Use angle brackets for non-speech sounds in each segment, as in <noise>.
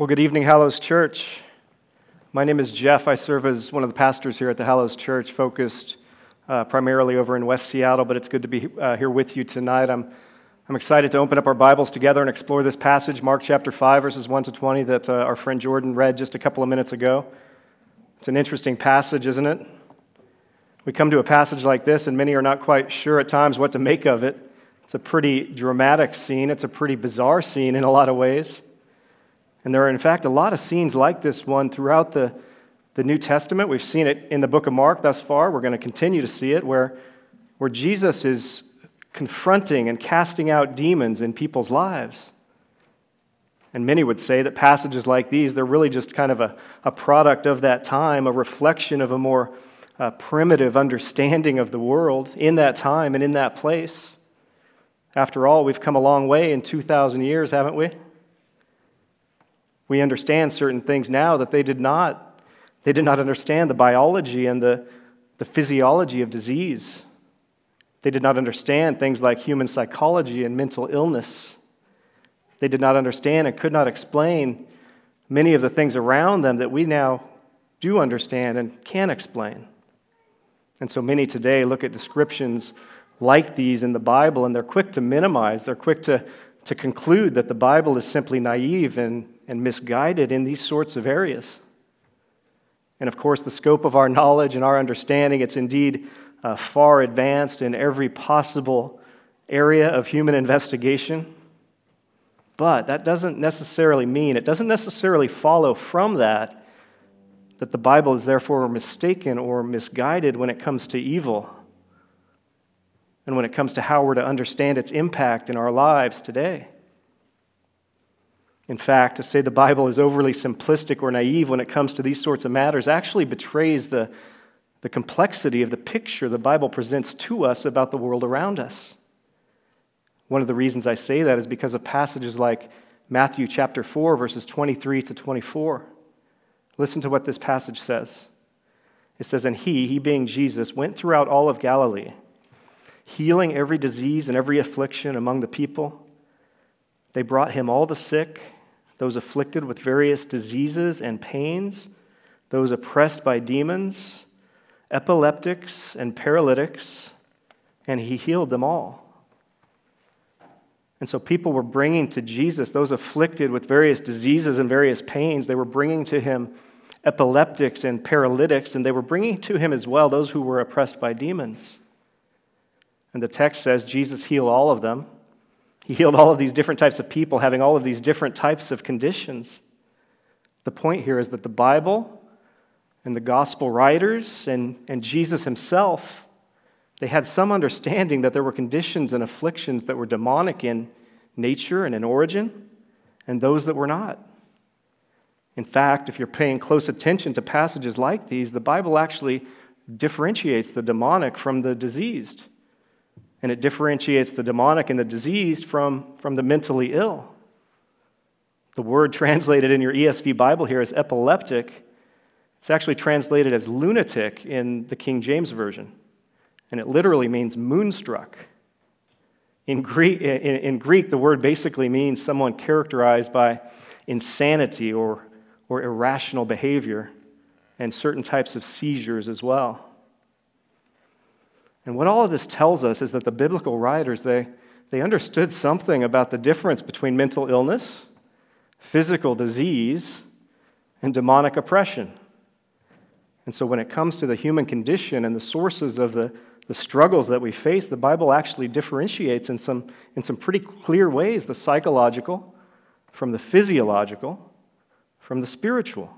Well, good evening, Hallows Church. My name is Jeff. I serve as one of the pastors here at the Hallows Church, focused uh, primarily over in West Seattle, but it's good to be uh, here with you tonight. I'm, I'm excited to open up our Bibles together and explore this passage, Mark chapter 5, verses 1 to 20, that uh, our friend Jordan read just a couple of minutes ago. It's an interesting passage, isn't it? We come to a passage like this, and many are not quite sure at times what to make of it. It's a pretty dramatic scene, it's a pretty bizarre scene in a lot of ways. And there are, in fact, a lot of scenes like this one throughout the, the New Testament. We've seen it in the book of Mark thus far. We're going to continue to see it where, where Jesus is confronting and casting out demons in people's lives. And many would say that passages like these, they're really just kind of a, a product of that time, a reflection of a more uh, primitive understanding of the world in that time and in that place. After all, we've come a long way in 2,000 years, haven't we? We understand certain things now that they did not. They did not understand the biology and the, the physiology of disease. They did not understand things like human psychology and mental illness. They did not understand and could not explain many of the things around them that we now do understand and can explain. And so many today look at descriptions like these in the Bible and they're quick to minimize, they're quick to, to conclude that the Bible is simply naive and, and misguided in these sorts of areas. And of course, the scope of our knowledge and our understanding, it's indeed uh, far advanced in every possible area of human investigation. But that doesn't necessarily mean, it doesn't necessarily follow from that that the Bible is therefore mistaken or misguided when it comes to evil and when it comes to how we're to understand its impact in our lives today. In fact, to say the Bible is overly simplistic or naive when it comes to these sorts of matters actually betrays the, the complexity of the picture the Bible presents to us about the world around us. One of the reasons I say that is because of passages like Matthew chapter 4, verses 23 to 24. Listen to what this passage says. It says, And he, he being Jesus, went throughout all of Galilee, healing every disease and every affliction among the people. They brought him all the sick those afflicted with various diseases and pains, those oppressed by demons, epileptics, and paralytics, and he healed them all. And so people were bringing to Jesus those afflicted with various diseases and various pains. They were bringing to him epileptics and paralytics, and they were bringing to him as well those who were oppressed by demons. And the text says Jesus healed all of them. He healed all of these different types of people having all of these different types of conditions. The point here is that the Bible and the gospel writers and, and Jesus himself, they had some understanding that there were conditions and afflictions that were demonic in nature and in origin, and those that were not. In fact, if you're paying close attention to passages like these, the Bible actually differentiates the demonic from the diseased and it differentiates the demonic and the diseased from, from the mentally ill. The word translated in your ESV Bible here is epileptic. It's actually translated as lunatic in the King James Version, and it literally means moonstruck. In Greek, in, Greek, the word basically means someone characterized by insanity or, or irrational behavior and certain types of seizures as well. And what all of this tells us is that the biblical writers, they, they understood something about the difference between mental illness, physical disease, and demonic oppression. And so when it comes to the human condition and the sources of the, the struggles that we face, the Bible actually differentiates in some, in some pretty clear ways the psychological from the physiological from the spiritual.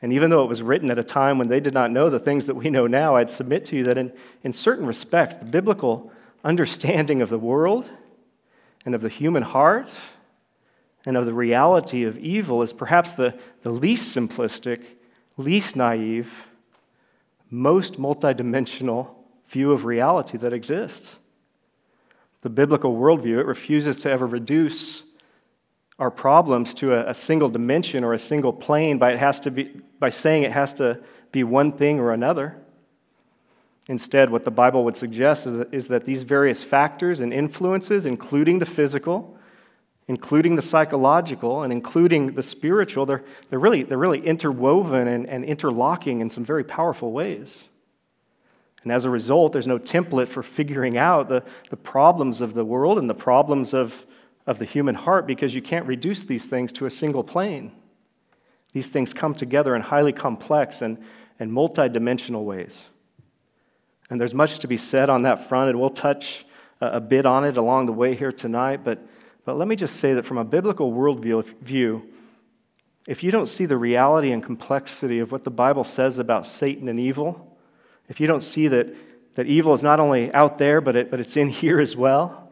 And even though it was written at a time when they did not know the things that we know now, I'd submit to you that in, in certain respects, the biblical understanding of the world and of the human heart and of the reality of evil is perhaps the, the least simplistic, least naive, most multidimensional view of reality that exists. The biblical worldview, it refuses to ever reduce our problems to a, a, single dimension or a single plane by, it has to be, by saying it has to be one thing or another. Instead, what the Bible would suggest is that, is that these various factors and influences, including the physical, including the psychological and including the spiritual, they're, they're, really, they're really interwoven and, and interlocking in some very powerful ways. And as a result, there's no template for figuring out the, the problems of the world and the problems of, of the human heart because you can't reduce these things to a single plane. These things come together in highly complex and, and multidimensional ways. And there's much to be said on that front, and we'll touch a, a bit on it along the way here tonight. But but let me just say that from a biblical worldview, view, if you don't see the reality and complexity of what the Bible says about Satan and evil, if you don't see that, that evil is not only out there, but, it, but it's in <laughs> here as well,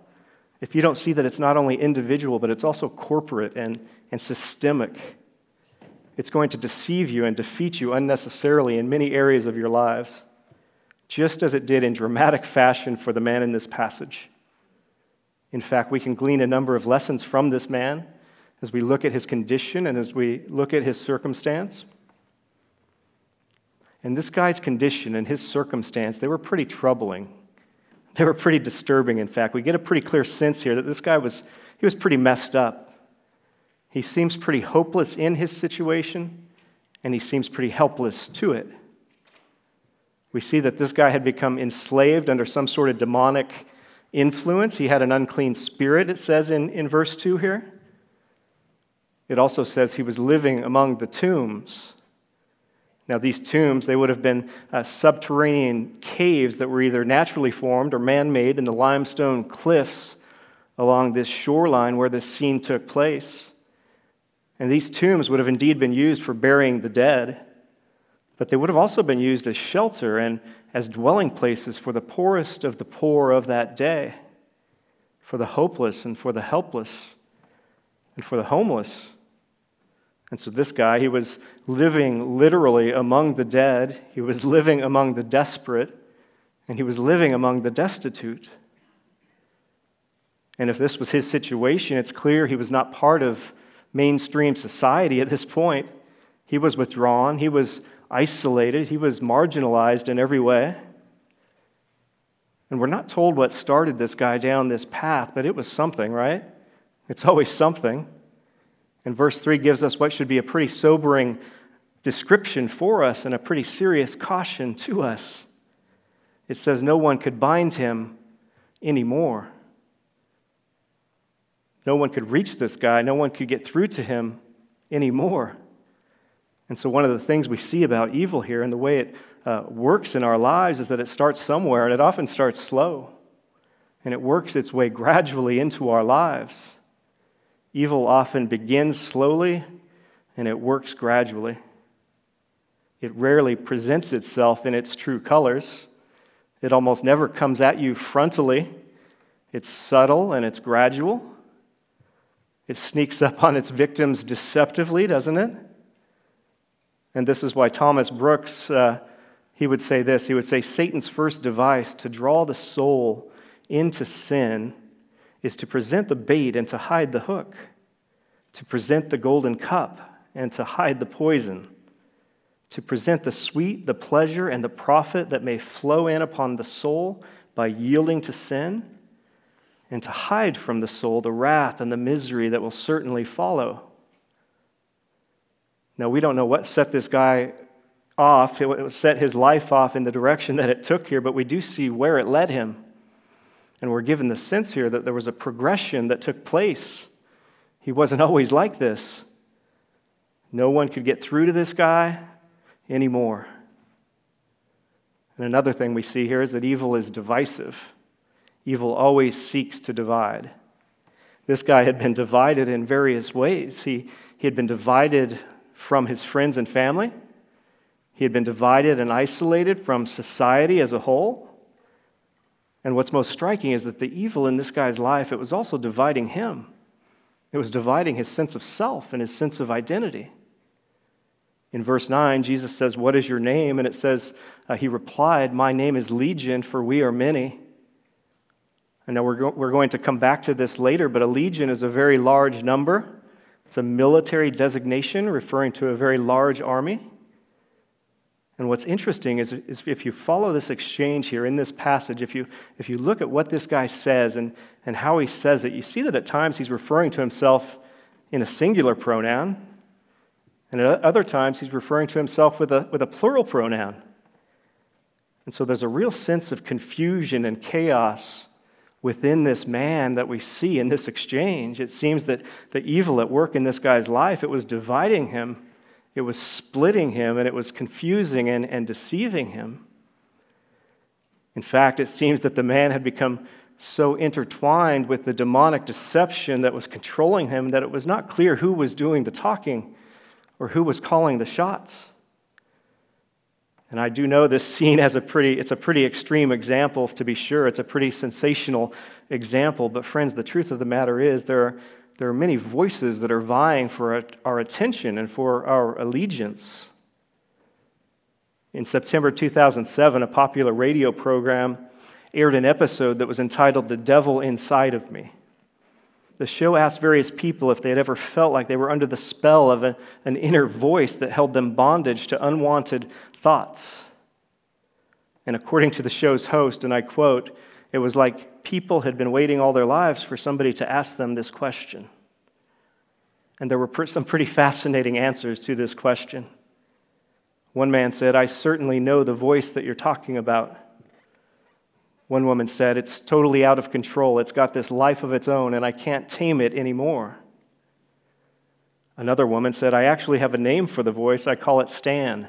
if you don't see that it's not only individual, but it's also corporate and, and systemic, it's going to deceive you and defeat you unnecessarily in many areas of your lives, just as it did in dramatic fashion for the man in this passage. In fact, we can glean a number of lessons from this man as we look at his condition and as we look at his circumstance. And this guy's condition and his circumstance, they were pretty troubling. They were pretty disturbing, in fact. We get a pretty clear sense here that this guy was, he was pretty messed up. He seems pretty hopeless in his situation, and he seems pretty helpless to it. We see that this guy had become enslaved under some sort of demonic influence. He had an unclean spirit, it says in, in verse 2 here. It also says he was living among the tombs. Now, these tombs, they would have been uh, subterranean caves that were either naturally formed or man made in the limestone cliffs along this shoreline where this scene took place. And these tombs would have indeed been used for burying the dead, but they would have also been used as shelter and as dwelling places for the poorest of the poor of that day, for the hopeless and for the helpless and for the homeless. And so this guy, he was living literally among the dead, he was living among the desperate, and he was living among the destitute. And if this was his situation, it's clear he was not part of mainstream society at this point. He was withdrawn, he was isolated, he was marginalized in every way. And we're not told what started this guy down this path, but it was something, right? It's always something. And verse 3 gives us what should be a pretty sobering description for us and a pretty serious caution to us. It says, No one could bind him anymore. No one could reach this guy, no one could get through to him anymore. And so, one of the things we see about evil here and the way it uh, works in our lives is that it starts somewhere, and it often starts slow. And it works its way gradually into our lives. Evil often begins slowly, and it works gradually. It rarely presents itself in its true colors. It almost never comes at you frontally. It's subtle and it's gradual. It sneaks up on its victims deceptively, doesn't it? And this is why Thomas Brooks, uh, he would say this. He would say, Satan's first device to draw the soul into sin is to present the bait and to hide the hook, to present the golden cup and to hide the poison, to present the sweet, the pleasure, and the profit that may flow in upon the soul by yielding to sin, and to hide from the soul the wrath and the misery that will certainly follow. Now, we don't know what set this guy off, it set his life off in the direction that it took here, but we do see where it led him. And we're given the sense here that there was a progression that took place. He wasn't always like this. No one could get through to this guy anymore. And another thing we see here is that evil is divisive. Evil always seeks to divide. This guy had been divided in various ways. He, he had been divided from his friends and family. He had been divided and isolated from society as a whole. And what's most striking is that the evil in this guy's life, it was also dividing him. It was dividing his sense of self and his sense of identity. In verse 9, Jesus says, What is your name? And it says, uh, He replied, My name is Legion, for we are many. I know we're, go- we're going to come back to this later, but a legion is a very large number. It's a military designation referring to a very large army. And what's interesting is, is, if you follow this exchange here in this passage, if you, if you look at what this guy says and, and how he says it, you see that at times he's referring to himself in a singular pronoun, and at other times he's referring to himself with a, with a plural pronoun. And so there's a real sense of confusion and chaos within this man that we see in this exchange. It seems that the evil at work in this guy's life, it was dividing him it was splitting him and it was confusing and, and deceiving him. In fact, it seems that the man had become so intertwined with the demonic deception that was controlling him that it was not clear who was doing the talking or who was calling the shots. And I do know this scene has a pretty, it's a pretty extreme example, to be sure. It's a pretty sensational example. But, friends, the truth of the matter is there are, there are many voices that are vying for our attention and for our allegiance. In September 2007, a popular radio program aired an episode that was entitled The Devil Inside of Me. The show asked various people if they had ever felt like they were under the spell of a, an inner voice that held them bondage to unwanted thoughts. And according to the show's host, and I quote, it was like people had been waiting all their lives for somebody to ask them this question. And there were some pretty fascinating answers to this question. One man said, I certainly know the voice that you're talking about. One woman said, It's totally out of control. It's got this life of its own, and I can't tame it anymore. Another woman said, I actually have a name for the voice. I call it Stan.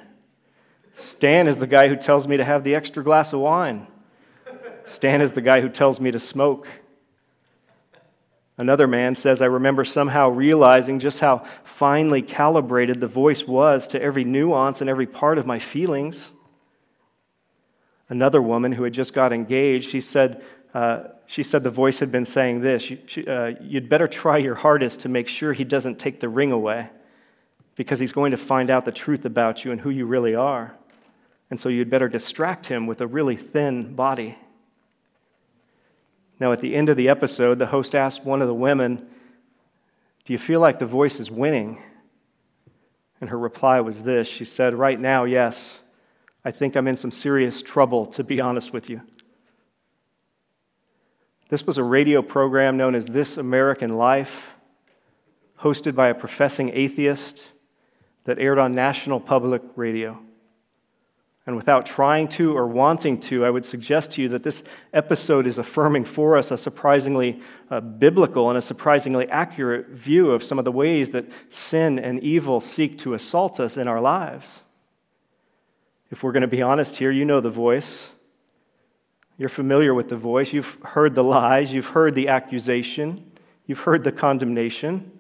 Stan is the guy who tells me to have the extra glass of wine. Stan is the guy who tells me to smoke. Another man says, I remember somehow realizing just how finely calibrated the voice was to every nuance and every part of my feelings. Another woman who had just got engaged, she said, uh, she said the voice had been saying this uh, You'd better try your hardest to make sure he doesn't take the ring away because he's going to find out the truth about you and who you really are. And so you'd better distract him with a really thin body. Now, at the end of the episode, the host asked one of the women, Do you feel like the voice is winning? And her reply was this She said, Right now, yes. I think I'm in some serious trouble, to be honest with you. This was a radio program known as This American Life, hosted by a professing atheist that aired on National Public Radio. And without trying to or wanting to, I would suggest to you that this episode is affirming for us a surprisingly uh, biblical and a surprisingly accurate view of some of the ways that sin and evil seek to assault us in our lives. If we're going to be honest here, you know the voice. You're familiar with the voice. You've heard the lies. You've heard the accusation. You've heard the condemnation.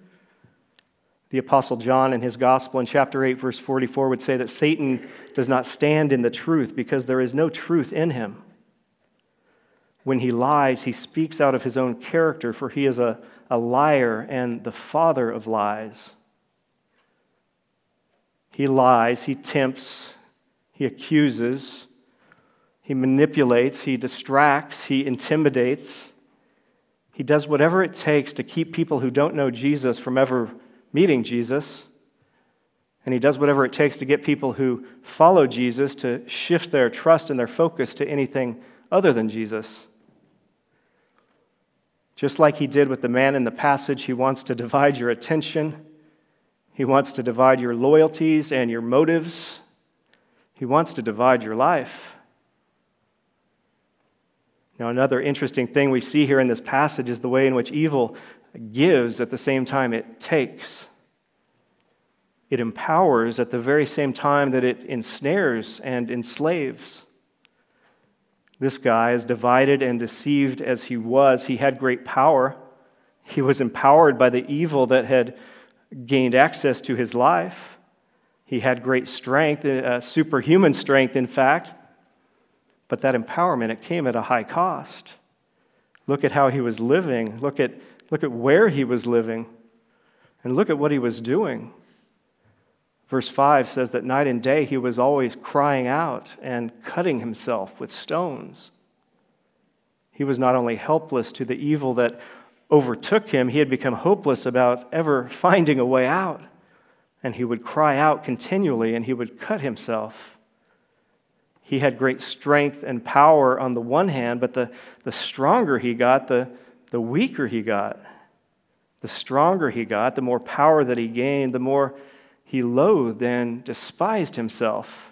The Apostle John in his Gospel in chapter 8, verse 44, would say that Satan does not stand in the truth because there is no truth in him. When he lies, he speaks out of his own character, for he is a, a liar and the father of lies. He lies, he tempts, he accuses, he manipulates, he distracts, he intimidates. He does whatever it takes to keep people who don't know Jesus from ever meeting Jesus. And he does whatever it takes to get people who follow Jesus to shift their trust and their focus to anything other than Jesus. Just like he did with the man in the passage, he wants to divide your attention. He wants to divide your loyalties and your motives. He wants to divide your life. Now, another interesting thing we see here in this passage is the way in which evil gives at the same time it takes. It empowers at the very same time that it ensnares and enslaves. This guy, as divided and deceived as he was, he had great power. He was empowered by the evil that had gained access to his life. He had great strength, uh, superhuman strength, in fact. But that empowerment, it came at a high cost. Look at how he was living. Look at Look at where he was living and look at what he was doing. Verse 5 says that night and day he was always crying out and cutting himself with stones. He was not only helpless to the evil that overtook him, he had become hopeless about ever finding a way out. And he would cry out continually and he would cut himself he had great strength and power on the one hand, but the, the stronger he got, the, the weaker he got. The stronger he got, the more power that he gained, the more he loathed and despised himself.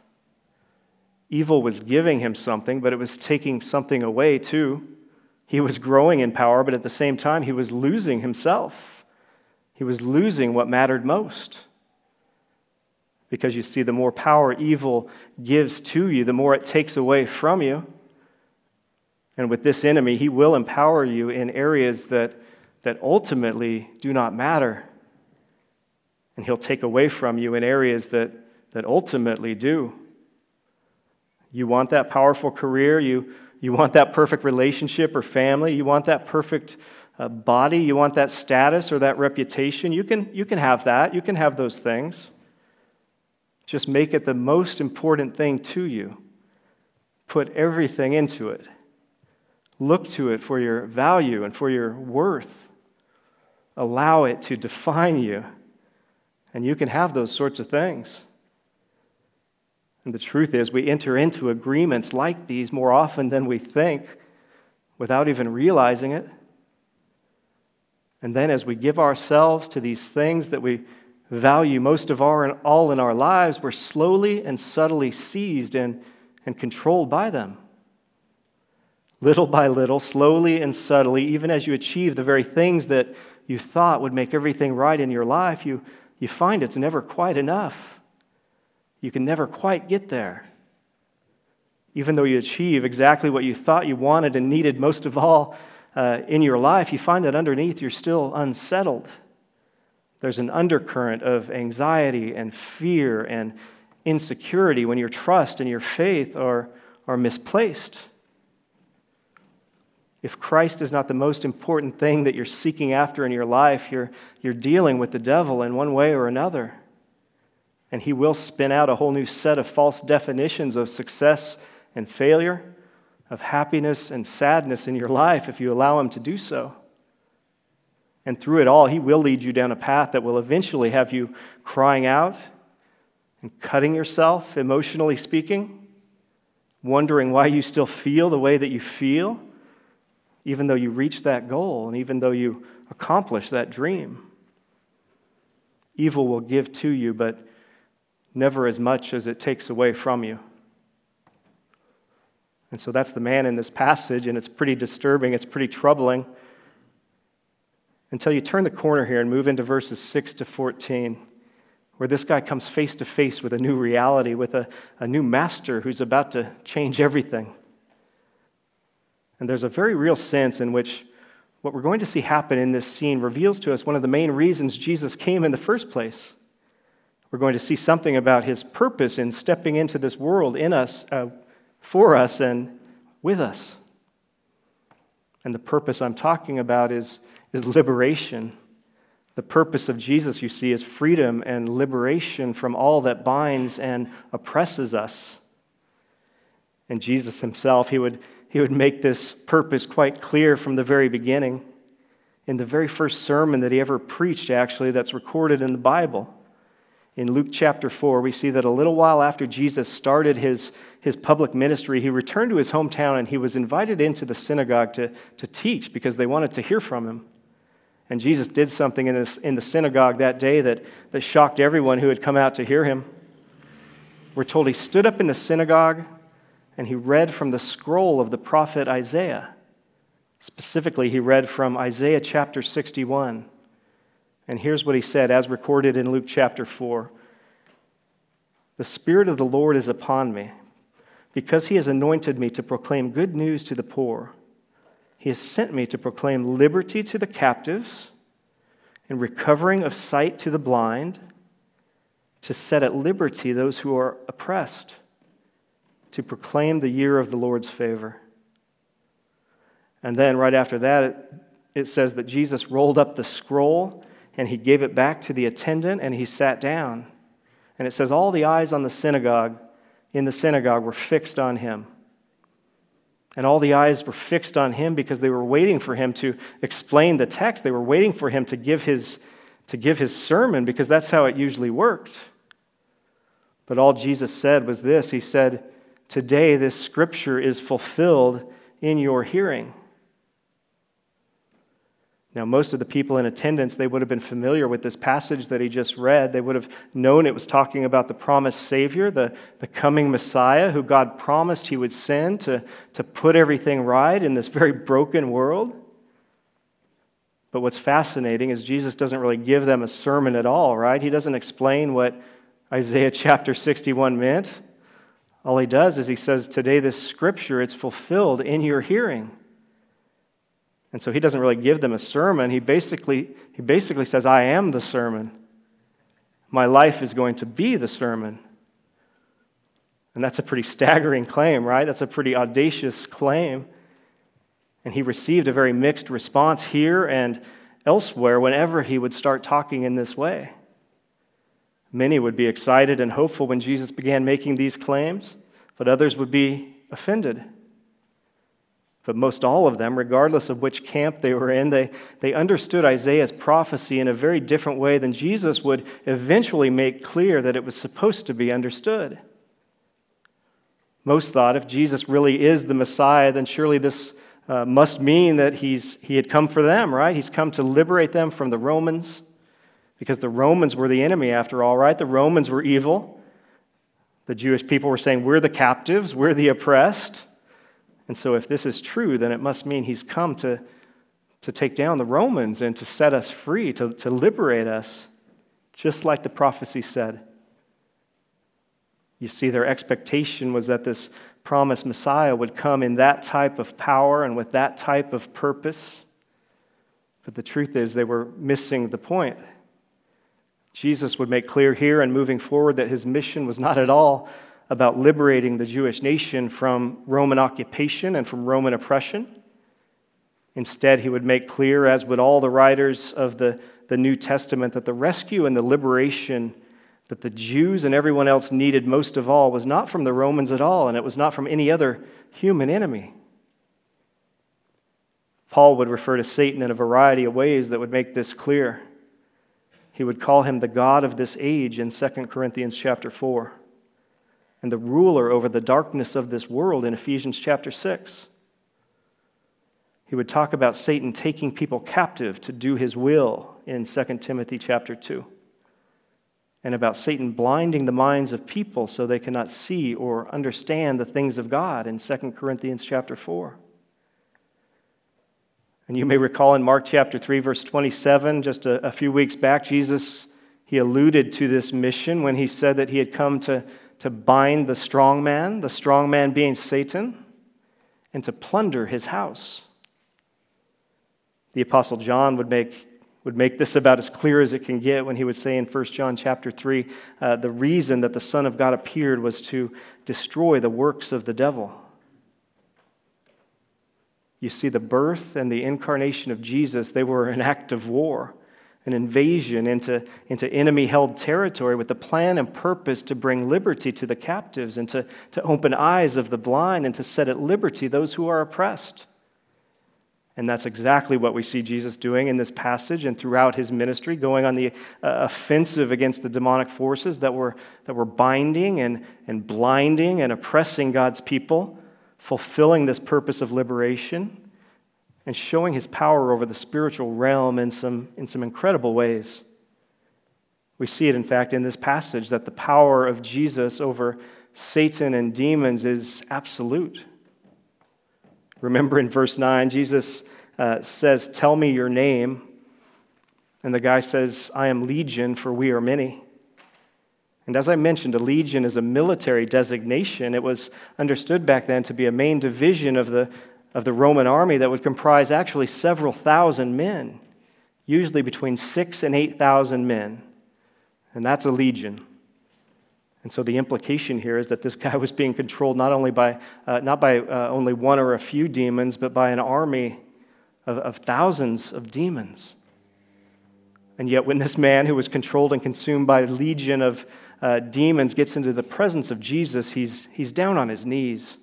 Evil was giving him something, but it was taking something away too. He was growing in power, but at the same time, he was losing himself. He was losing what mattered most. Because you see, the more power evil gives to you, the more it takes away from you. And with this enemy, he will empower you in areas that, that ultimately do not matter. And he'll take away from you in areas that, that ultimately do. You want that powerful career, you, you want that perfect relationship or family, you want that perfect uh, body, you want that status or that reputation. You can, you can have that, you can have those things. Just make it the most important thing to you. Put everything into it. Look to it for your value and for your worth. Allow it to define you. And you can have those sorts of things. And the truth is, we enter into agreements like these more often than we think without even realizing it. And then, as we give ourselves to these things that we value most of our, and all in our lives, we're slowly and subtly seized and, and controlled by them. Little by little, slowly and subtly, even as you achieve the very things that you thought would make everything right in your life, you, you find it's never quite enough. You can never quite get there. Even though you achieve exactly what you thought you wanted and needed most of all uh, in your life, you find that underneath you're still unsettled. There's an undercurrent of anxiety and fear and insecurity when your trust and your faith are, are misplaced. If Christ is not the most important thing that you're seeking after in your life, you're, you're dealing with the devil in one way or another. And he will spin out a whole new set of false definitions of success and failure, of happiness and sadness in your life if you allow him to do so. And through it all, He will lead you down a path that will eventually have you crying out and cutting yourself, emotionally speaking, wondering why you still feel the way that you feel, even though you reach that goal and even though you accomplish that dream. Evil will give to you, but never as much as it takes away from you. And so that's the man in this passage, and it's pretty disturbing, it's pretty troubling until you turn the corner here and move into verses 6 to 14, where this guy comes face to face with a new reality, with a, a new master who's about to change everything. And there's a very real sense in which what we're going to see happen in this scene reveals to us one of the main reasons Jesus came in the first place. We're going to see something about his purpose in stepping into this world in us, uh, for us, and with us. And the purpose I'm talking about is is liberation. The purpose of Jesus, you see, is freedom and liberation from all that binds and oppresses us. And Jesus himself, he would, he would make this purpose quite clear from the very beginning. In the very first sermon that he ever preached, actually, that's recorded in the Bible. In Luke chapter 4, we see that a little while after Jesus started his, his public ministry, he returned to his hometown and he was invited into the synagogue to, to teach because they wanted to hear from him. And Jesus did something in, this, in the synagogue that day that, that shocked everyone who had come out to hear him. We're told he stood up in the synagogue and he read from the scroll of the prophet Isaiah. Specifically, he read from Isaiah chapter 61. And here's what he said, as recorded in Luke chapter 4 The Spirit of the Lord is upon me, because he has anointed me to proclaim good news to the poor. He has sent me to proclaim liberty to the captives and recovering of sight to the blind, to set at liberty those who are oppressed, to proclaim the year of the Lord's favor. And then, right after that, it, it says that Jesus rolled up the scroll and he gave it back to the attendant and he sat down. And it says, All the eyes on the synagogue, in the synagogue, were fixed on him. And all the eyes were fixed on him because they were waiting for him to explain the text. They were waiting for him to give his, to give his sermon because that's how it usually worked. But all Jesus said was this He said, Today, this scripture is fulfilled in your hearing. Now, most of the people in attendance, they would have been familiar with this passage that he just read. They would have known it was talking about the promised Savior, the, the coming Messiah, who God promised he would send to, to put everything right in this very broken world. But what's fascinating is Jesus doesn't really give them a sermon at all, right? He doesn't explain what Isaiah chapter 61 meant. All he does is he says, Today, this scripture, it's fulfilled in your hearing. And so he doesn't really give them a sermon. He basically, he basically says, I am the sermon. My life is going to be the sermon. And that's a pretty staggering claim, right? That's a pretty audacious claim. And he received a very mixed response here and elsewhere whenever he would start talking in this way. Many would be excited and hopeful when Jesus began making these claims, but others would be offended. But most all of them, regardless of which camp they were in, they, they understood Isaiah's prophecy in a very different way than Jesus would eventually make clear that it was supposed to be understood. Most thought if Jesus really is the Messiah, then surely this uh, must mean that he's, he had come for them, right? He's come to liberate them from the Romans, because the Romans were the enemy, after all, right? The Romans were evil. The Jewish people were saying, We're the captives, we're the oppressed. And so, if this is true, then it must mean he's come to, to take down the Romans and to set us free, to, to liberate us, just like the prophecy said. You see, their expectation was that this promised Messiah would come in that type of power and with that type of purpose. But the truth is, they were missing the point. Jesus would make clear here and moving forward that his mission was not at all about liberating the Jewish nation from Roman occupation and from Roman oppression. Instead, he would make clear, as would all the writers of the, the New Testament, that the rescue and the liberation that the Jews and everyone else needed most of all was not from the Romans at all, and it was not from any other human enemy. Paul would refer to Satan in a variety of ways that would make this clear. He would call him the God of this age in 2 Corinthians chapter 4 and the ruler over the darkness of this world in Ephesians chapter 6. He would talk about Satan taking people captive to do his will in 2 Timothy chapter 2. And about Satan blinding the minds of people so they cannot see or understand the things of God in 2 Corinthians chapter 4. And you may recall in Mark chapter 3, verse 27, just a, a few weeks back, Jesus, he alluded to this mission when he said that he had come to to bind the strong man, the strong man being Satan, and to plunder his house. The apostle John would make would make this about as clear as it can get when he would say in 1 John chapter 3 uh, the reason that the Son of God appeared was to destroy the works of the devil. You see, the birth and the incarnation of Jesus, they were an act of war an invasion into, into enemy held territory with the plan and purpose to bring liberty to the captives and to, to open eyes of the blind and to set at liberty those who are oppressed. And that's exactly what we see Jesus doing in this passage and throughout his ministry, going on the uh, offensive against the demonic forces that were, that were binding and, and blinding and oppressing God's people, fulfilling this purpose of liberation and showing his power over the spiritual realm in some, in some incredible ways. We see it, in fact, in this passage that the power of Jesus over Satan and demons is absolute. Remember in verse 9, Jesus uh, says, Tell me your name. And the guy says, I am Legion, for we are many. And as I mentioned, a legion is a military designation. It was understood back then to be a main division of the, of the Roman army that would comprise actually several thousand men, usually between six and 8,000 men. And that's a legion. And so the implication here is that this <laughs> guy was being controlled not only by, uh, not by uh, only one or a few demons, but by an army of, of thousands of demons. And yet, when this man who was controlled and consumed by a legion of uh, demons gets into the presence of Jesus, he's, he's down on his knees.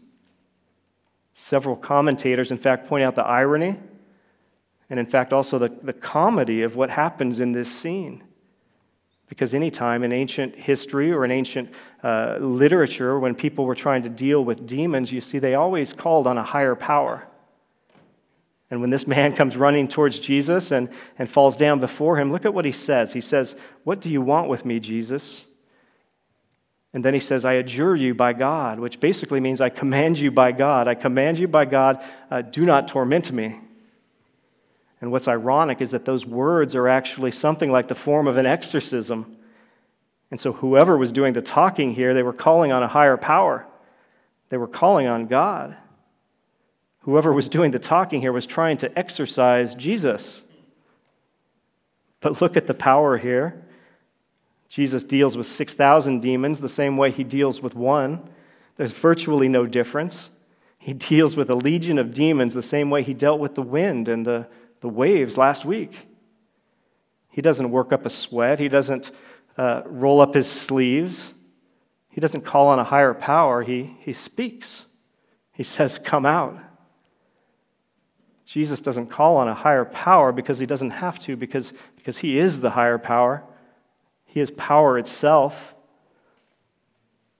Several commentators, in fact, point out the irony and, in fact, also the, the comedy of what happens in this scene. Because anytime in ancient history or in ancient uh, literature, when people were trying to deal with demons, you see they always called on a higher power. And when this <laughs> man comes running towards Jesus and, and falls down before him, look at what he says. He says, What do you want with me, Jesus? And then he says, I adjure you by God, which basically means I command you by God. I command you by God, uh, do not torment me. And what's ironic is that those words are actually something like the form of an exorcism. And so, whoever was doing the talking here, they were calling on a higher power, they were calling on God. Whoever was doing the talking here was trying to exorcise Jesus. But look at the power here. Jesus deals with 6,000 demons the same way he deals with one. There's virtually no difference. He <laughs> deals with a legion of demons the same way he dealt with the wind and the, the waves last week. He doesn't work up a sweat, he doesn't uh, roll up his sleeves, he doesn't call on a higher power. He, he speaks. He says, Come out. Jesus doesn't call on a higher power because he doesn't have to, because, because he is the higher power. He is power itself.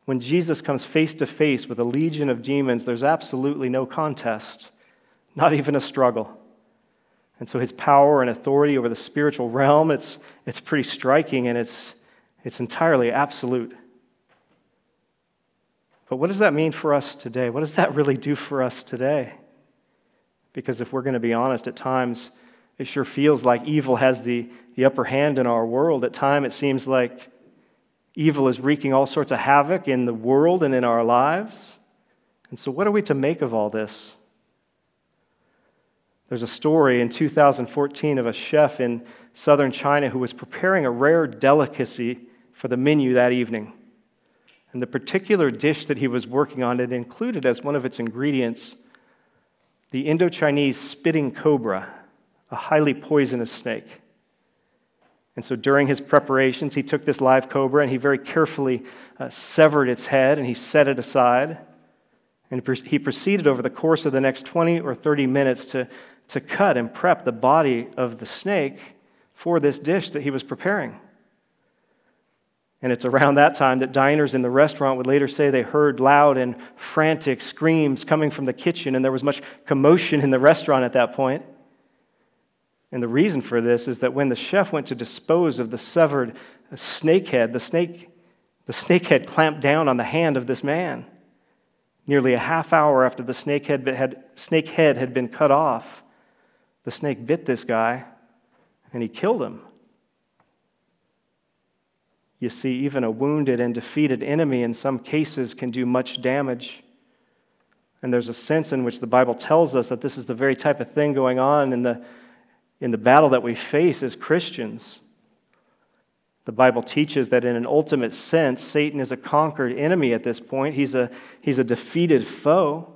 When Jesus comes face to face with a legion of demons, there's absolutely no contest, not even a struggle. And so his power and authority over the spiritual realm, it's, it's pretty striking and it's, it's entirely absolute. But what does that mean for us today? What does that really do for us today? Because if we're going to be honest, at times it sure feels like evil has the, the upper hand in our world. At times it seems like evil is wreaking all sorts of havoc in the world and in our lives. And so, what are we to make of all this? There's a story in 2014 of a chef in southern China who was preparing a rare delicacy for the menu that evening. And the particular dish that he was working on, it included as one of its ingredients the Indo-Chinese spitting cobra, a highly poisonous snake. And so during his preparations, he took this live cobra and he very carefully uh, severed its head and he set it aside. And he proceeded over the course of the next 20 or 30 minutes to, to cut and prep the body of the snake for this dish that he was preparing. And it's around that time that diners in the restaurant would later say they heard loud and frantic screams coming from the kitchen, and there was much commotion in the restaurant at that point. And the reason for this is that when the chef went to dispose of the severed snake head, the snake, the snake head clamped down on the hand of this man. Nearly a half hour after the snake head had, snake head had been cut off, the snake bit this guy and he killed him. You see, even a wounded and defeated enemy in some cases can do much damage. And there's a sense in which the Bible tells us that this is the very type of thing going on in the, in the battle that we face as Christians. The Bible teaches that in an ultimate sense, Satan is a conquered enemy at this point. He's a, he's a defeated foe.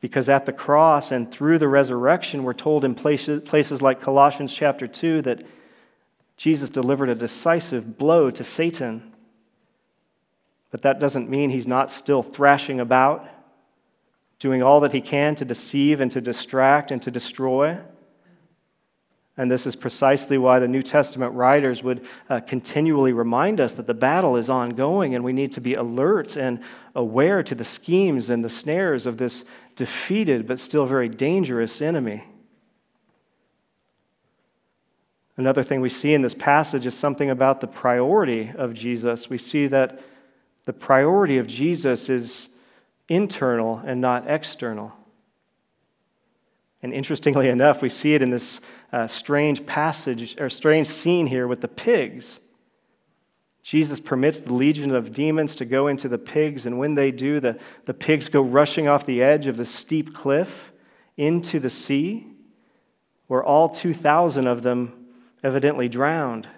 Because at the cross and through the resurrection, we're told in places, places like Colossians chapter 2 that Jesus delivered a decisive blow to Satan. But that doesn't mean he's not still thrashing about, doing all that he can to deceive and to distract and to destroy. And this is precisely why the New Testament writers would uh, continually remind us that the battle is ongoing and we need to be alert and aware to the schemes and the snares of this defeated but still very dangerous enemy. Another thing we see in this passage is something about the priority of Jesus. We see that the priority of Jesus is internal and not external. And interestingly enough, we see it in this uh, strange passage or strange scene here with the pigs. Jesus permits the legion of demons to go into the pigs, and when they do, the, the pigs go rushing off the edge of the steep cliff into the sea, where all 2,000 of them evidently drowned.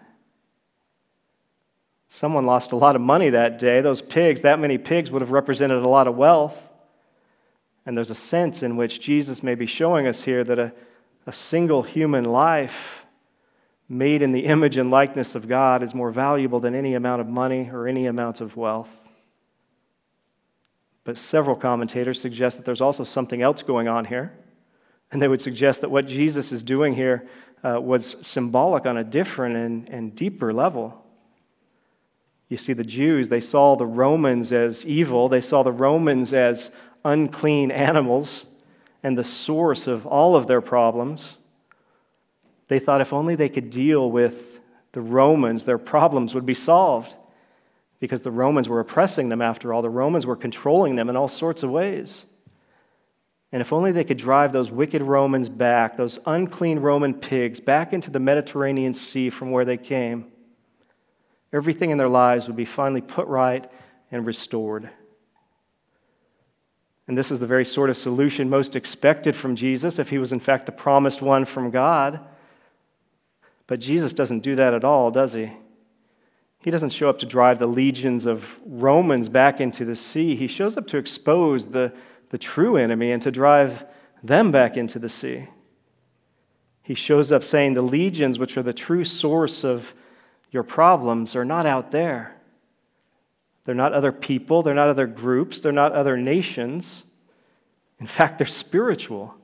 Someone lost a lot of money that day. Those pigs, that many pigs, would have represented a lot of wealth. And there's a sense in which Jesus may be showing us here that a, a single human life made in the image and likeness of God is more valuable than any amount of money or any amount of wealth. But several commentators suggest that there's also something else going on here. And they would suggest that what Jesus is doing here uh, was symbolic on a different and, and deeper level. You see, the Jews, they saw the Romans as evil, they saw the Romans as unclean <laughs> animals and the source of all of their problems. They thought if only they could deal with the Romans, their problems would be solved because the Romans were oppressing them after all. The Romans were controlling them in all sorts of ways. And if only they could drive those wicked Romans back, those unclean Roman pigs, back into the Mediterranean Sea from where they came, everything in their lives would be finally put right and restored. And this is the very sort of solution most expected from Jesus if he was, in fact, the promised one from God. But Jesus doesn't do that at all, does he? He doesn't show up to drive the legions of Romans back into the sea. He shows up to expose the, the true enemy and to drive them back into the sea. He shows up saying, The legions, which are the true source of your problems, are not out there. They're not other people, they're not other groups, they're not other nations. In fact, they're spiritual.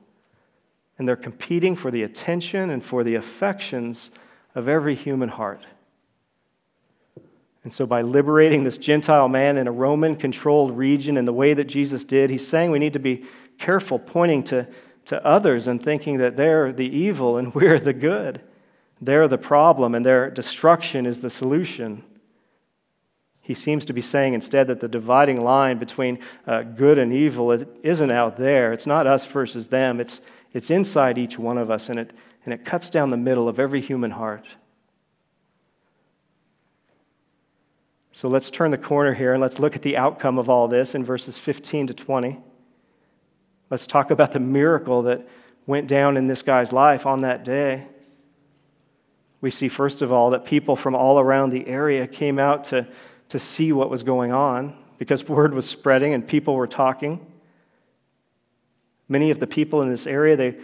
And they're competing for the attention and for the affections of every human heart. And so, by liberating this Gentile man in a Roman controlled region in the way that Jesus did, he's saying we need to be careful pointing to, to others and thinking that they're the evil and <laughs> we're the good. They're the problem and their destruction is the solution. He seems to be saying instead that the dividing line between uh, good and evil isn't out there. It's not us versus them, it's, it's inside each one of us, and it, and it cuts down the middle of every human heart. So let's turn the corner here and let's look at the outcome of all this in verses 15 to 20. Let's talk about the miracle that went down in this guy's life on that day. We see, first of all, that people from all around the area came out to, to see what was going on because word was spreading and people were talking. Many of the people in this area, they,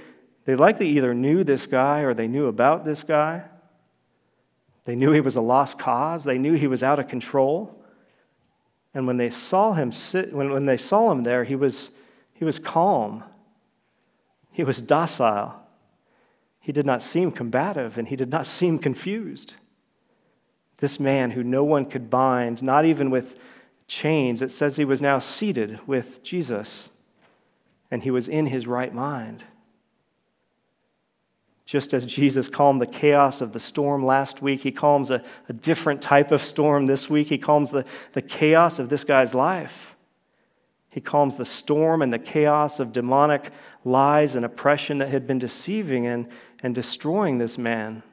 they likely either knew this guy or they knew about this guy. They knew he was a lost cause. They knew he was out of control. And when they saw him sit, when, when they saw him there, he was, he was calm. He was docile. He did not seem combative and he did not seem confused. This man who no one could bind, not even with chains, it says he was now seated with Jesus and he was in his right mind. Just as Jesus calmed the chaos of the storm last week, he calms a, a different type of storm this week. He calms the, the chaos of this guy's life. He calms the storm and the chaos of demonic lies and oppression that had been deceiving and, and destroying this man.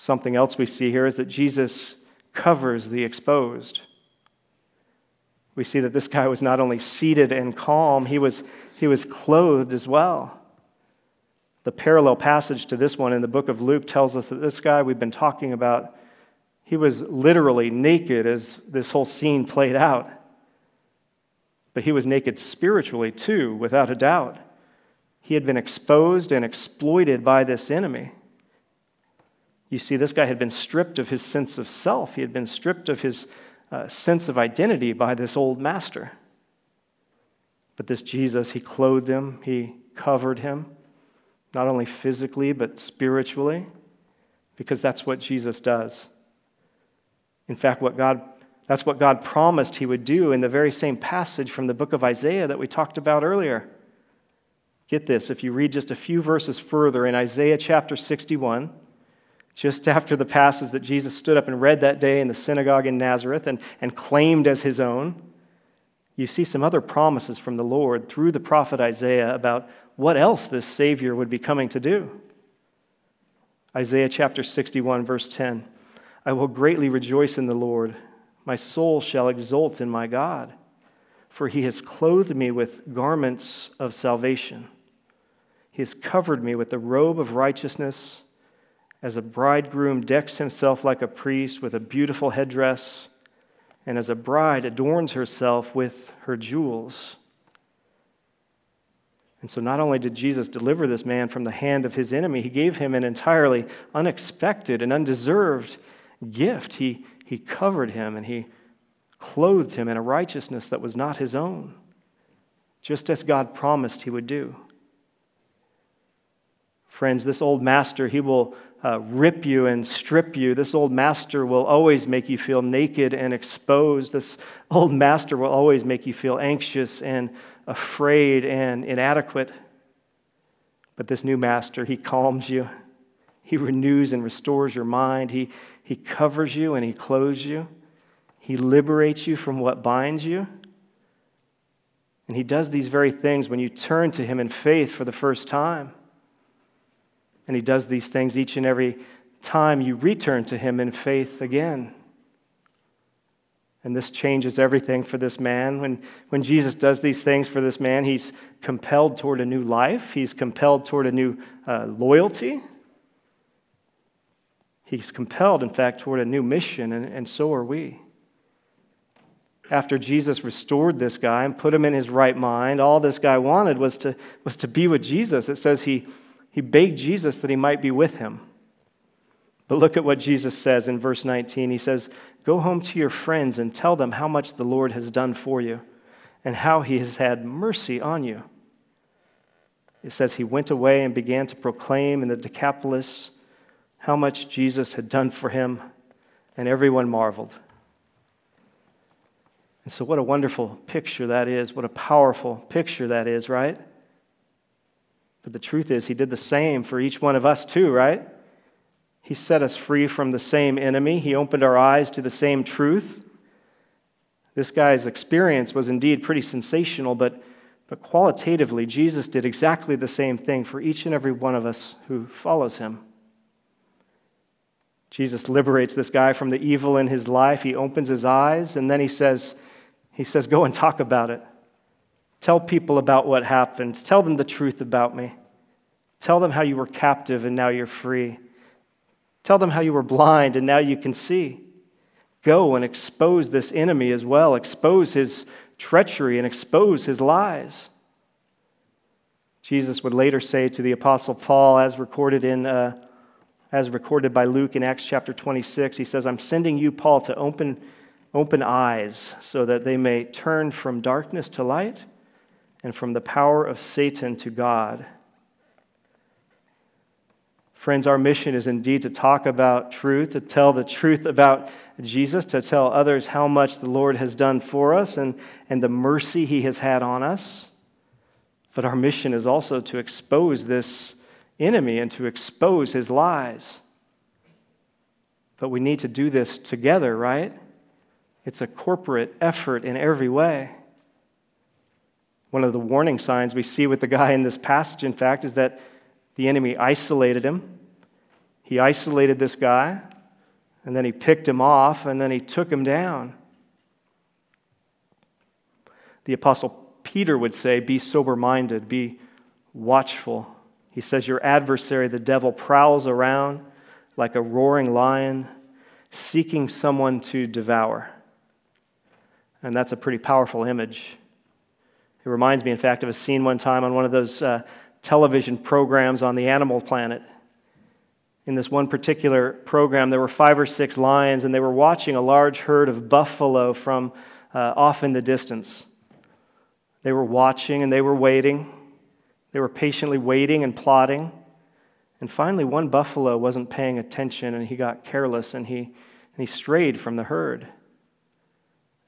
Something else we see here is that Jesus covers the exposed. We see that this guy was not only seated and calm, he was, he was clothed as well. The parallel passage to this one in the book of Luke tells us that this guy we've been talking about, he was literally naked as this whole scene played out. But he was naked spiritually too, without a doubt. He had been exposed and exploited by this enemy. You see, this guy had been stripped of his sense of self, he had been stripped of his uh, sense of identity by this old master. But this Jesus, he clothed him, he covered him not only physically, but spiritually, because that's what Jesus does. In fact, what God, that's what God promised he would do in the very same passage from the book of Isaiah that we talked about earlier. Get this, if you read just a few verses further in Isaiah chapter 61, just after the passage that Jesus stood up and read that day in the synagogue in Nazareth and, and claimed as his own, you see some other promises from the Lord through the prophet Isaiah about what else this Savior would be coming to do. Isaiah chapter 61, verse 10 I will greatly rejoice in the Lord. My soul shall exult in my God, for he has clothed me with garments of salvation. He has covered me with the robe of righteousness, as a bridegroom decks himself like a priest with a beautiful headdress, and as a bride adorns herself with her jewels. And so, not only did Jesus deliver this man from the hand of his enemy, he gave him an entirely unexpected and undeserved gift. He, he covered him and he clothed him in a righteousness that was not his own, just as God promised he would do. Friends, this old master, he will uh, rip you and strip you. This old master will always make you feel naked and exposed. This old master will always make you feel anxious and afraid and inadequate. But this new master, he calms you. He renews and restores your mind. He, he covers you and he clothes you. He liberates you from what binds you. And he does these very things when you turn to him in faith for the first time. And He does these things each and every time you return to Him in faith again. And this changes everything for this man. When, when Jesus does these things for this man, he's compelled toward a new life, he's compelled toward a new uh, loyalty. He's compelled, in fact, toward a new mission, and, and so are we. After Jesus restored this guy and put him in his right mind, all this guy wanted was to, was to be with Jesus. It says he, he begged Jesus that he might be with him. But look at what Jesus says in verse 19. He says, Go home to your friends and tell them how much the Lord has done for you and how he has had mercy on you. It says he went away and began to proclaim in the Decapolis how much Jesus had done for him, and everyone marveled. And so, what a wonderful picture that is. What a powerful picture that is, right? But the truth is, He did the same for each one of us, too, right? He set us free from the same enemy, He opened our eyes to the same truth. This guy's experience was indeed pretty sensational, but, but qualitatively, Jesus did exactly the same thing for each and every one of us who follows Him. Jesus liberates this guy from the evil in his life. He opens his eyes, and then he says, he says, Go and talk about it. Tell people about what happened. Tell them the truth about me. Tell them how you were captive and now you're free. Tell them how you were blind and now you can see. Go and expose this enemy as well. Expose his treachery and expose his lies. Jesus would later say to the Apostle Paul, as recorded, in, uh, as recorded by Luke in Acts chapter 26, he says, I'm sending you, Paul, to open, open eyes so that they may turn from darkness to light and from the power of Satan to God. Friends, our mission is indeed to talk about truth, to tell the truth about Jesus, to tell others how much the Lord has done for us and, and the mercy he has had on us. But our mission is also to expose this enemy and to expose his lies. But we need to do this together, right? It's a corporate effort in every way. One of the warning signs we see with the guy in this passage, in fact, is that the enemy isolated him. He isolated this guy, and then he picked him off, and then he took him down. The Apostle Peter would say, Be sober minded, be watchful. He says, Your adversary, the devil, prowls around like a roaring lion, seeking someone to devour. And that's a pretty powerful image. It reminds me, in fact, of a scene one time on one of those uh, television programs on the Animal Planet. In this one particular program, there were five or six lions, and they were watching a large herd of buffalo from uh, off in the distance. They were watching and they were waiting. They were patiently waiting and plotting. And finally, one buffalo wasn't paying attention and he got careless and he, and he strayed from the herd.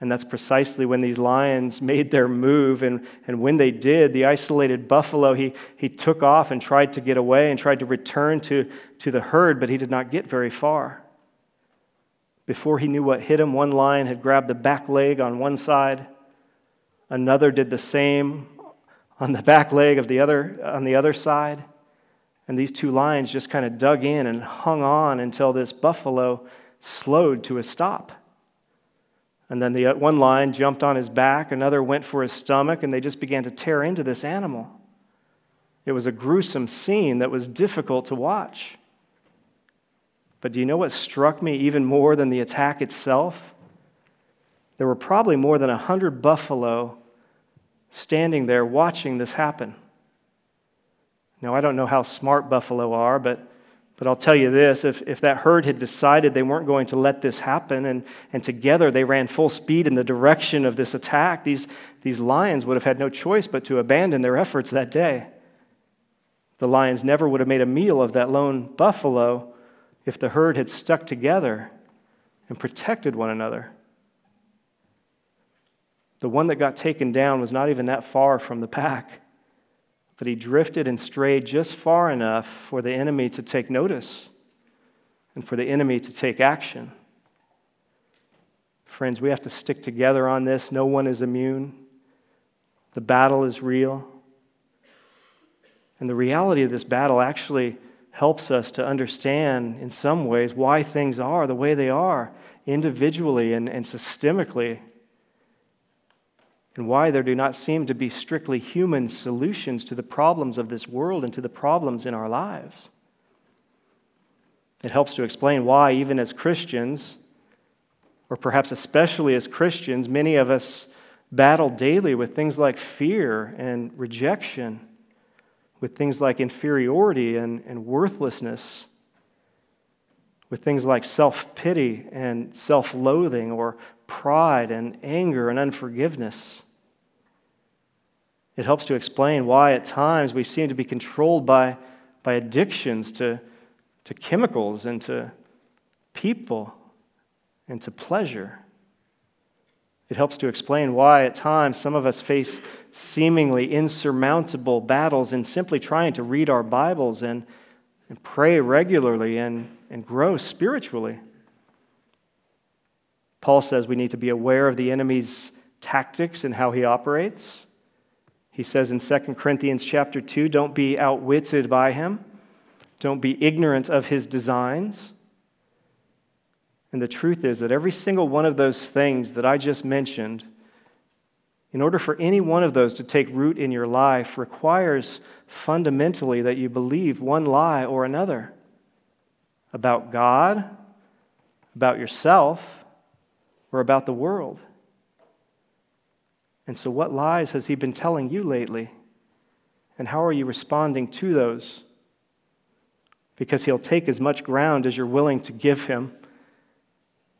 And that's precisely when these lions made their move. And, and when they did, the isolated buffalo, he, he took off and tried to get away and tried to return to, to the herd, but he did not get very far. Before he knew what hit him, one lion had grabbed the back leg on one side, another did the same on the back leg of the other, on the other side. And these two lions just kind of dug in and hung on until this buffalo slowed to a stop. And then the uh, one lion jumped on his back, another went for his stomach, and they just began to tear into this animal. It was a gruesome scene that was difficult to watch. But do you know what struck me even more than the attack itself? There were probably more than a hundred buffalo standing there watching this happen. Now, I don't know how smart buffalo are, but but I'll tell you this if, if that herd had decided they weren't going to let this happen, and, and together they ran full speed in the direction of this attack, these, these lions would have had no choice but to abandon their efforts that day. The lions never would have made a meal of that lone buffalo if the herd had stuck together and protected one another. The one that got taken down was not even that far from the pack, but he drifted and strayed just far enough for the enemy to take notice and for the enemy to take action. Friends, we have to stick together on this. No one is immune. The battle is real. And the reality of this battle actually helps us to understand, in some ways, why things are the way they are, individually and, and systemically, and why there do not seem to be strictly human solutions to the problems of this world and to the problems in our lives. It helps to explain why, even as Christians, or perhaps especially as Christians, many of us battle daily with things like fear and rejection, with things like inferiority and, and worthlessness, with things like self pity and self loathing, or pride and anger and unforgiveness. It helps to explain why at times we seem to be controlled by, by addictions to, to chemicals and to people and to pleasure. It helps to explain why, at times, some of us face seemingly insurmountable battles in simply trying to read our Bibles and, and pray regularly and, and grow spiritually. Paul says we need to be aware of the enemy's tactics and how he operates. He says in 2 Corinthians chapter 2, don't be outwitted by him. Don't be ignorant of his designs. And the truth is that every single one of those things that I just mentioned, in order for any one of those to take root in your life, requires fundamentally that you believe one lie or another about God, about yourself, or about the world. And so, what lies has he been telling you lately? And how are you responding to those? Because he'll take as much ground as you're willing to give him.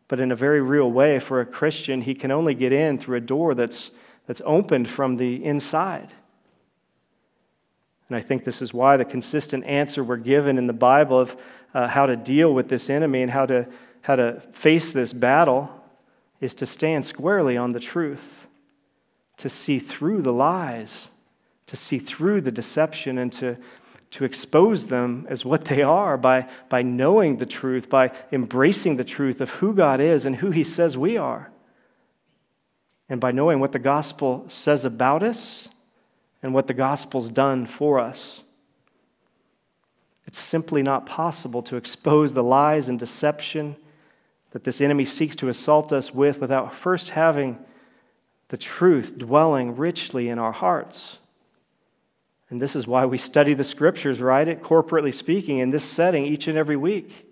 But in a very real way, for a Christian, he can only get in through a door that's, that's opened from the inside. And I think this is why the consistent answer we're given in the Bible of uh, how to deal with this enemy and how to, how to face this battle is to stand squarely on the truth, to see through the lies, to see through the deception, and to, to expose them as what they are by, by knowing the truth, by embracing the truth of who God is and who He says we are, and by knowing what the gospel says about us and what the gospel's done for us. It's simply not possible to expose the lies and deception that this enemy seeks to assault us with without first having the truth dwelling richly in our hearts. And this is why we study the scriptures, right? It corporately speaking in this setting each and every week.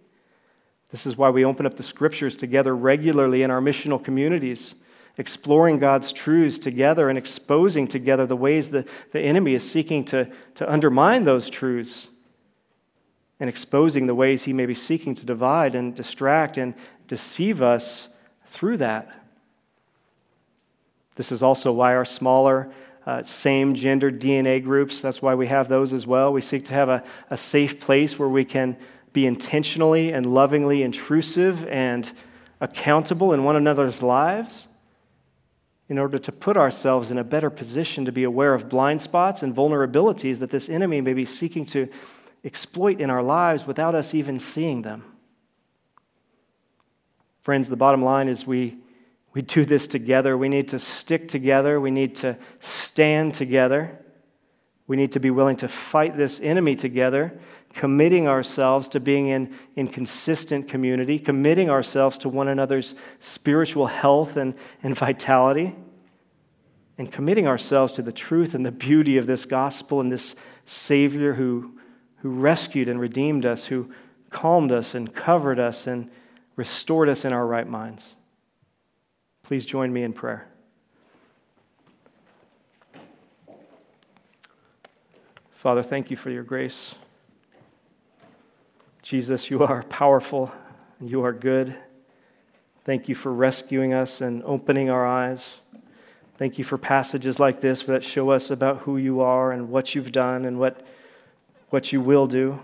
This is why we open up the scriptures together regularly in our missional communities, exploring God's truths together and exposing together the ways that the enemy is seeking to, to undermine those truths and exposing the ways he may be seeking to divide and distract and deceive us through that. This is also why our smaller uh, same gender DNA groups. That's why we have those as well. We seek to have a, a safe place where we can be intentionally and lovingly intrusive and accountable in one another's lives in order to put ourselves in a better position to be aware of blind spots and vulnerabilities that this enemy may be seeking to exploit in our lives without us even seeing them. Friends, the bottom line is we we do this together. We need to stick together. We need to stand together. We need to be willing to fight this enemy together, committing ourselves to being in, in consistent community, committing ourselves to one another's spiritual health and, and vitality, and committing ourselves to the truth and the beauty of this gospel and this Savior who, who rescued and redeemed us, who calmed us and covered us and restored us in our right minds. Please join me in prayer. Father, thank you for your grace. Jesus, you are powerful and you are good. Thank you for rescuing us and opening our eyes. Thank you for passages like this that show us about who you are and what you've done and what what you will do.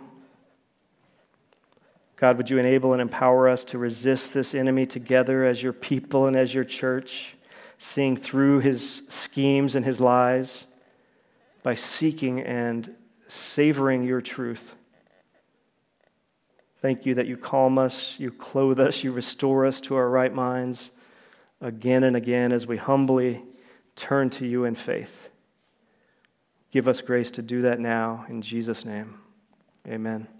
God, would you enable and empower us to resist this enemy together as your people and as your church, seeing through his schemes and his lies by seeking and savoring your truth. Thank you that you calm us, you clothe us, you restore us to our right minds again and again as we humbly turn to you in faith. Give us grace to do that now in Jesus' name. Amen.